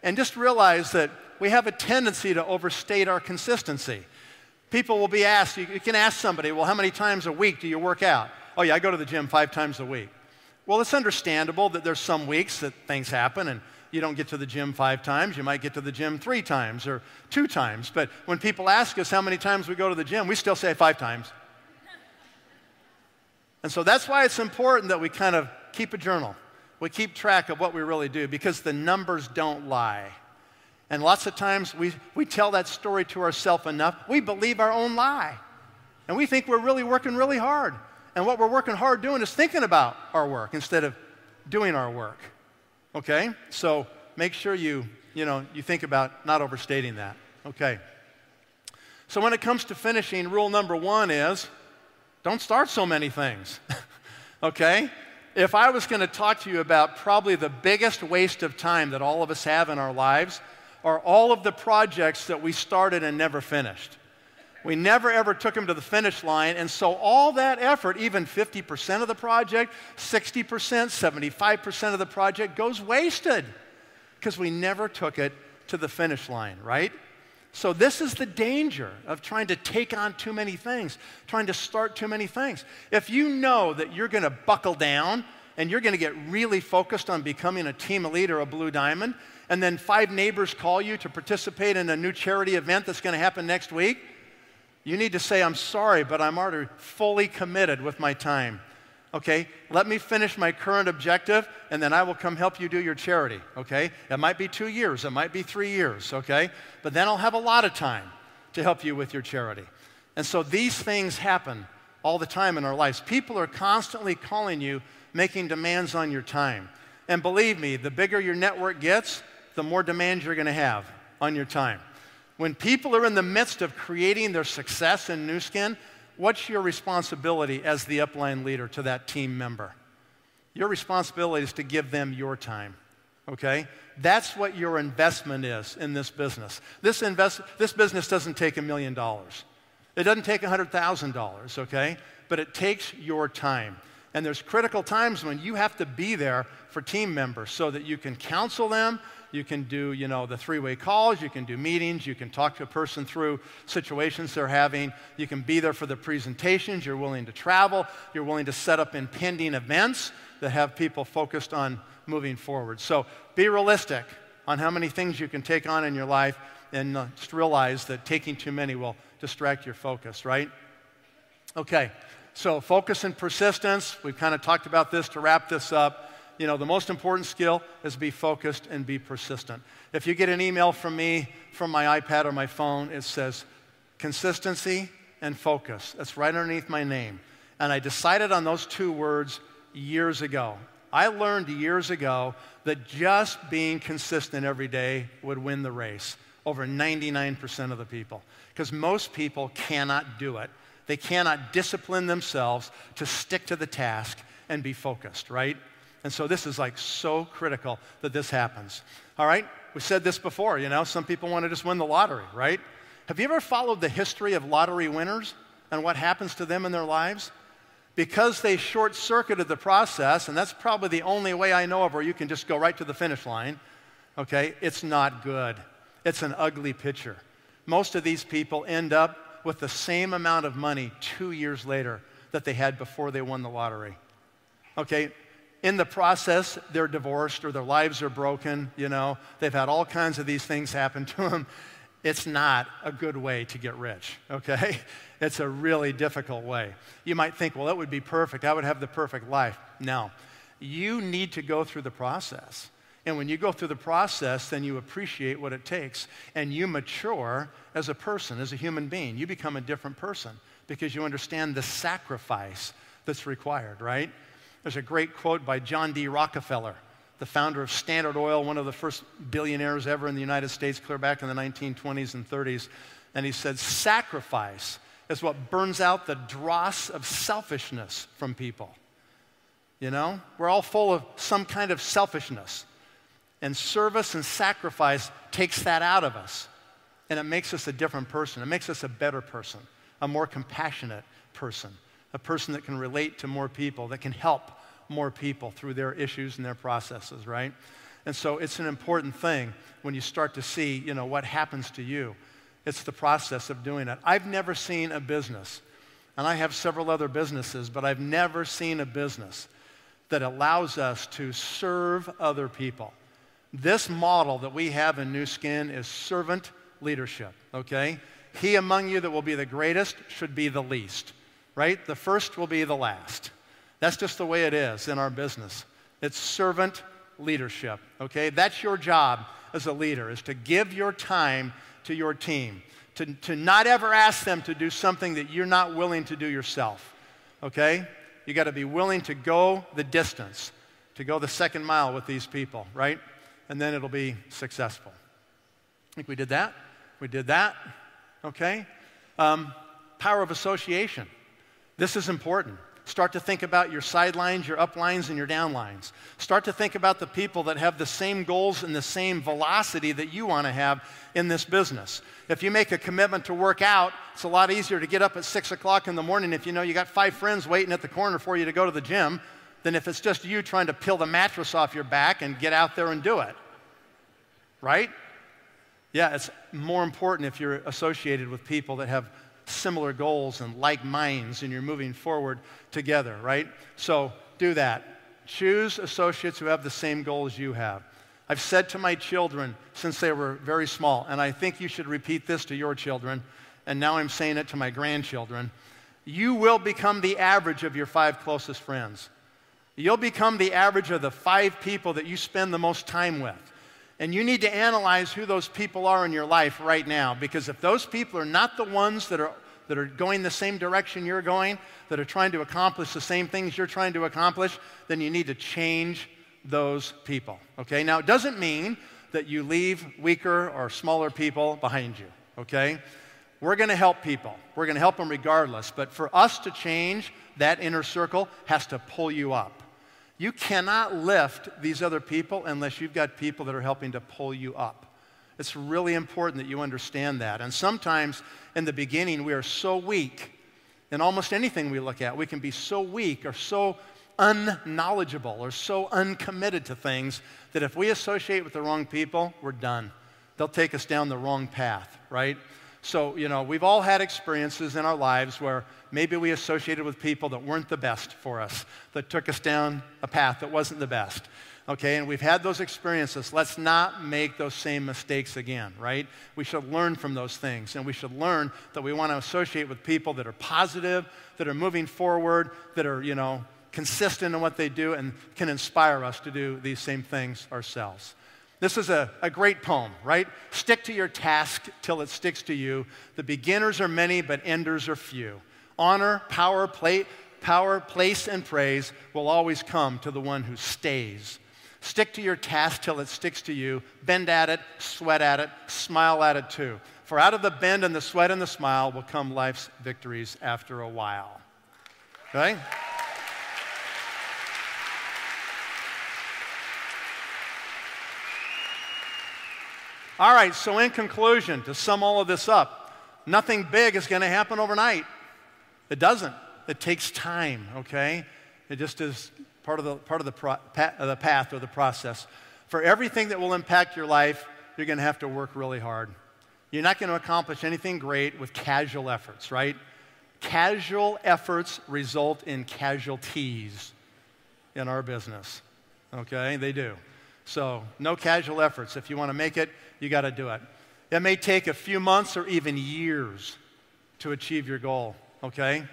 And just realize that we have a tendency to overstate our consistency. People will be asked, you, can ask somebody, well, how many times a week do you work out? Oh, yeah, I go to the gym five times a week. Well, it's understandable that there's some weeks that things happen and you don't get to the gym five times. You might get to the gym three times or two times. But when people ask us how many times we go to the gym, we still say five times. and so that's why it's important that we kind of keep a journal. We keep track of what we really do because the numbers don't lie. And lots of times we, we tell that story to ourselves enough, we believe our own lie. And we think we're really working really hard. And what we're working hard doing is thinking about our work instead of doing our work. Okay? So make sure you, you know, you think about not overstating that. Okay. So when it comes to finishing, rule number one is don't start so many things. okay? If I was going to talk to you about probably the biggest waste of time that all of us have in our lives, are all of the projects that we started and never finished. We never ever took them to the finish line. And so all that effort, even 50% of the project, 60%, 75% of the project goes wasted. because we never took it to the finish line, right? So, this is the danger of trying to take on too many things, trying to start too many things. If you know that you're going to buckle down and you're going to get really focused on becoming a team leader, a blue diamond, and then five neighbors call you to participate in a new charity event that's going to happen next week, you need to say, I'm sorry, but I'm already fully committed with my time. Okay, let me finish my current objective and then I will come help you do your charity. Okay, it might be two years, it might be three years. Okay, but then I'll have a lot of time to help you with your charity. And so these things happen all the time in our lives. People are constantly calling you, making demands on your time. And believe me, the bigger your network gets, the more demands you're going to have on your time. When people are in the midst of creating their success in Nu Skin, what's your responsibility as the upline leader to that team member? Your responsibility is to give them your time. Okay? That's what your investment is in this business. This, invest, this business doesn't take a million dollars. It doesn't take $100,000, okay? But it takes your time. And there's critical times when you have to be there for team members so that you can counsel them, you can do, you know, the three-way calls, you can do meetings, you can talk to a person through situations they're having, you can be there for the presentations, you're willing to travel, you're willing to set up impending events that have people focused on moving forward. So be realistic on how many things you can take on in your life and just realize that taking too many will distract your focus, right? Okay, so focus and persistence. We've kind of talked about this to wrap this up you know, the most important skill is be focused and be persistent. If you get an email from me from my iPad or my phone, it says consistency and focus. That's right underneath my name. And I decided on those two words years ago. I learned years ago that just being consistent every day would win the race over 99% of the people. Because most people cannot do it. They cannot discipline themselves to stick to the task and be focused, right? And so this is like so critical that this happens. All right? We said this before, you know, some people want to just win the lottery, right? Have you ever followed the history of lottery winners and what happens to them in their lives? Because they short circuited the process, and that's probably the only way I know of where you can just go right to the finish line, okay, it's not good. It's an ugly picture. Most of these people end up with the same amount of money two years later that they had before they won the lottery. Okay, in the process, they're divorced or their lives are broken, you know, they've had all kinds of these things happen to them. It's not a good way to get rich, okay? It's a really difficult way. You might think, well, that would be perfect. I would have the perfect life. No. You need to go through the process. And when you go through the process, then you appreciate what it takes and you mature as a person, as a human being. You become a different person because you understand the sacrifice that's required, right? There's a great quote by John D. Rockefeller, the founder of Standard Oil, one of the first billionaires ever in the United States, clear back in the 1920s and 30s. And he said, Sacrifice is what burns out the dross of selfishness from people. You know, we're all full of some kind of selfishness. And service and sacrifice takes that out of us. And it makes us a different person. It makes us a better person, a more compassionate person, a person that can relate to more people, that can help more people through their issues and their processes, right? And so it's an important thing when you start to see, you know, what happens to you. It's the process of doing it. I've never seen a business, and I have several other businesses, but I've never seen a business that allows us to serve other people. This model that we have in Nu Skin is servant leadership, okay? He among you that will be the greatest should be the least, right? The first will be the last. That's just the way it is in our business. It's servant leadership, okay? That's your job as a leader, is to give your time to your team, to, to not ever ask them to do something that you're not willing to do yourself, okay? You got to be willing to go the distance, to go the second mile with these people, right? And then it'll be successful. I think we did that. We did that, okay? Um, power of association. This is important. Start to think about your sidelines, your uplines, and your downlines. Start to think about the people that have the same goals and the same velocity that you want to have in this business. If you make a commitment to work out, it's a lot easier to get up at 6 o'clock in the morning if you know you got five friends waiting at the corner for you to go to the gym than if it's just you trying to peel the mattress off your back and get out there and do it. right? Yeah, it's more important if you're associated with people that have similar goals and like minds and you're moving forward together, right? So do that. Choose associates who have the same goals you have. I've said to my children since they were very small, and I think you should repeat this to your children, and now I'm saying it to my grandchildren. You will become the average of your five closest friends. You'll become the average of the five people that you spend the most time with. And you need to analyze who those people are in your life right now. Because if those people are not the ones that are, that are going the same direction you're going, that are trying to accomplish the same things you're trying to accomplish, then you need to change those people. Okay? Now, it doesn't mean that you leave weaker or smaller people behind you. Okay? We're going to help people. We're going to help them regardless. But for us to change, that inner circle has to pull you up. You cannot lift these other people unless you've got people that are helping to pull you up. It's really important that you understand that. And sometimes in the beginning, we are so weak in almost anything we look at. We can be so weak or so unknowledgeable or so uncommitted to things that if we associate with the wrong people, we're done. They'll take us down the wrong path, right? So, you know, we've all had experiences in our lives where maybe we associated with people that weren't the best for us, that took us down a path that wasn't the best. Okay, and we've had those experiences. Let's not make those same mistakes again, right? We should learn from those things, and we should learn that we want to associate with people that are positive, that are moving forward, that are, you know, consistent in what they do, and can inspire us to do these same things ourselves. This is a, a great poem, right? Stick to your task till it sticks to you. The beginners are many, but enders are few. Honor, power, play, power, place, and praise will always come to the one who stays. Stick to your task till it sticks to you. Bend at it, sweat at it, smile at it too. For out of the bend and the sweat and the smile will come life's victories after a while. Okay? All right, so in conclusion, to sum all of this up, nothing big is going to happen overnight. It doesn't. It takes time, okay? It just is part of the, part of the, pro, pa, the path or the process. For everything that will impact your life, you're going to have to work really hard. You're not going to accomplish anything great with casual efforts, right? Casual efforts result in casualties in our business, okay? They do. So, no casual efforts. If you want to make it, you got to do it. It may take a few months or even years to achieve your goal, okay?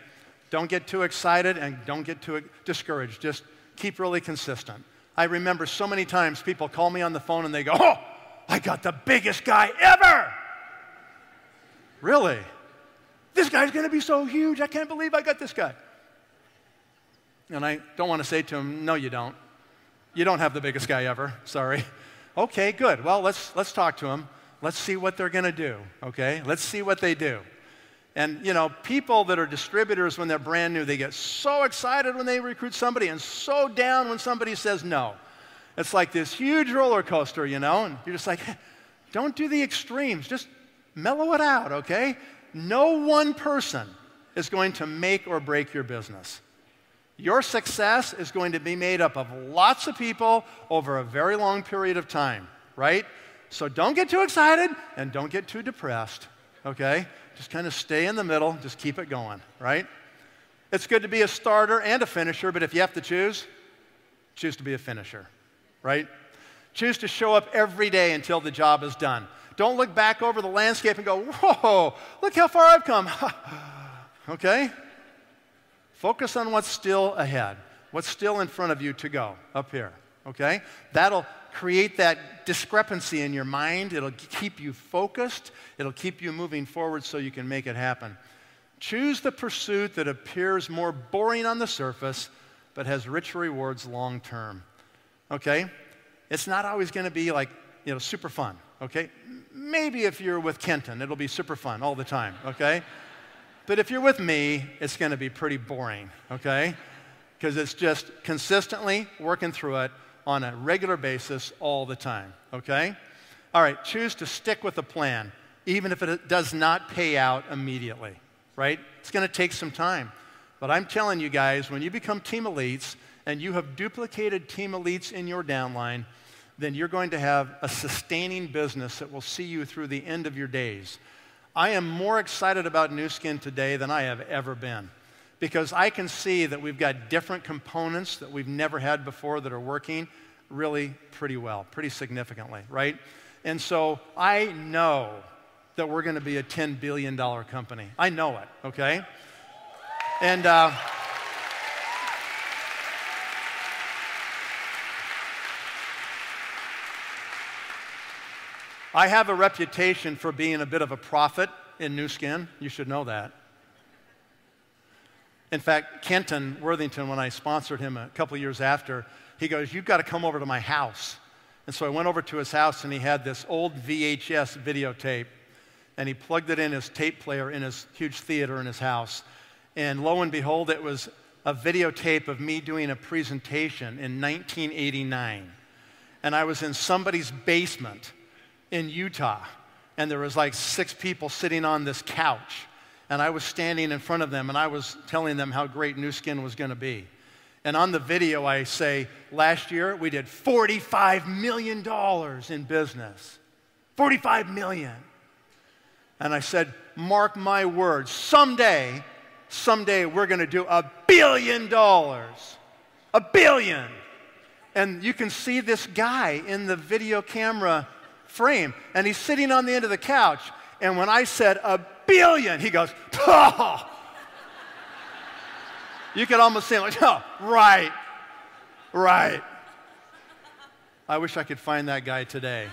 Don't get too excited and don't get too discouraged. Just keep really consistent. I remember so many times people call me on the phone and they go, Oh, I got the biggest guy ever. Really? This guy's going to be so huge. I can't believe I got this guy. And I don't want to say to him, No, you don't. You don't have the biggest guy ever. Sorry. Okay, good. Well, let's, let's talk to them. Let's see what they're going to do, okay? Let's see what they do. And, you know, people that are distributors when they're brand new, they get so excited when they recruit somebody and so down when somebody says no. It's like this huge roller coaster, you know, and you're just like, don't do the extremes. Just mellow it out, okay? No one person is going to make or break your business. Your success is going to be made up of lots of people over a very long period of time, right? So don't get too excited and don't get too depressed, okay? Just kind of stay in the middle, just keep it going, right? It's good to be a starter and a finisher, but if you have to choose, choose to be a finisher, right? Choose to show up every day until the job is done. Don't look back over the landscape and go, whoa, look how far I've come. okay? Focus on what's still ahead, what's still in front of you to go up here, okay? That'll create that discrepancy in your mind. It'll keep you focused, it'll keep you moving forward so you can make it happen. Choose the pursuit that appears more boring on the surface but has rich rewards long term. Okay? It's not always going to be like, you know, super fun, okay? Maybe if you're with Kenton, it'll be super fun all the time, okay? But if you're with me, it's going to be pretty boring, okay? Because it's just consistently working through it on a regular basis all the time, okay? All right, choose to stick with a plan, even if it does not pay out immediately, right? It's going to take some time. But I'm telling you guys, when you become team elites and you have duplicated team elites in your downline, then you're going to have a sustaining business that will see you through the end of your days. I am more excited about Nu Skin today than I have ever been because I can see that we've got different components that we've never had before that are working really pretty well, pretty significantly, right? And so I know that we're going to be a $10 billion company. I know it, okay? And uh, I have a reputation for being a bit of a prophet in Nu Skin. You should know that. In fact, Kenton Worthington, when I sponsored him a couple years after, he goes, You've got to come over to my house. And so I went over to his house and he had this old VHS videotape and he plugged it in his tape player in his huge theater in his house. And lo and behold, it was a videotape of me doing a presentation in 1989. And I was in somebody's basement in Utah. And there was like six people sitting on this couch. And I was standing in front of them and I was telling them how great Nu Skin was going to be. And on the video, I say, last year we did $45 million in business. 45 million. And I said, mark my words, someday, someday we're going to do a billion dollars. A billion. And you can see this guy in the video camera frame, and he's sitting on the end of the couch. And when I said a billion, he goes, oh. You could almost say, like, oh, right, right. I wish I could find that guy today.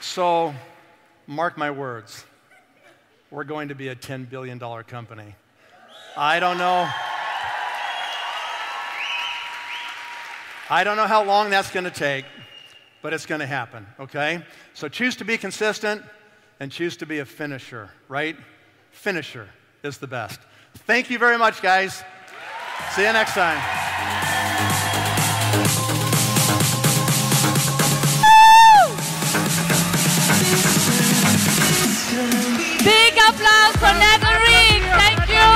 So, mark my words, we're going to be a $10 billion company. I don't know. I don't know how long that's going to take, but it's going to happen, okay? So choose to be consistent and choose to be a finisher, right? Finisher is the best. Thank you very much, guys. See you next time. Applause for Nathan Reed. Thank you.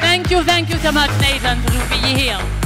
Thank you, thank you so much, Nathan, to be here.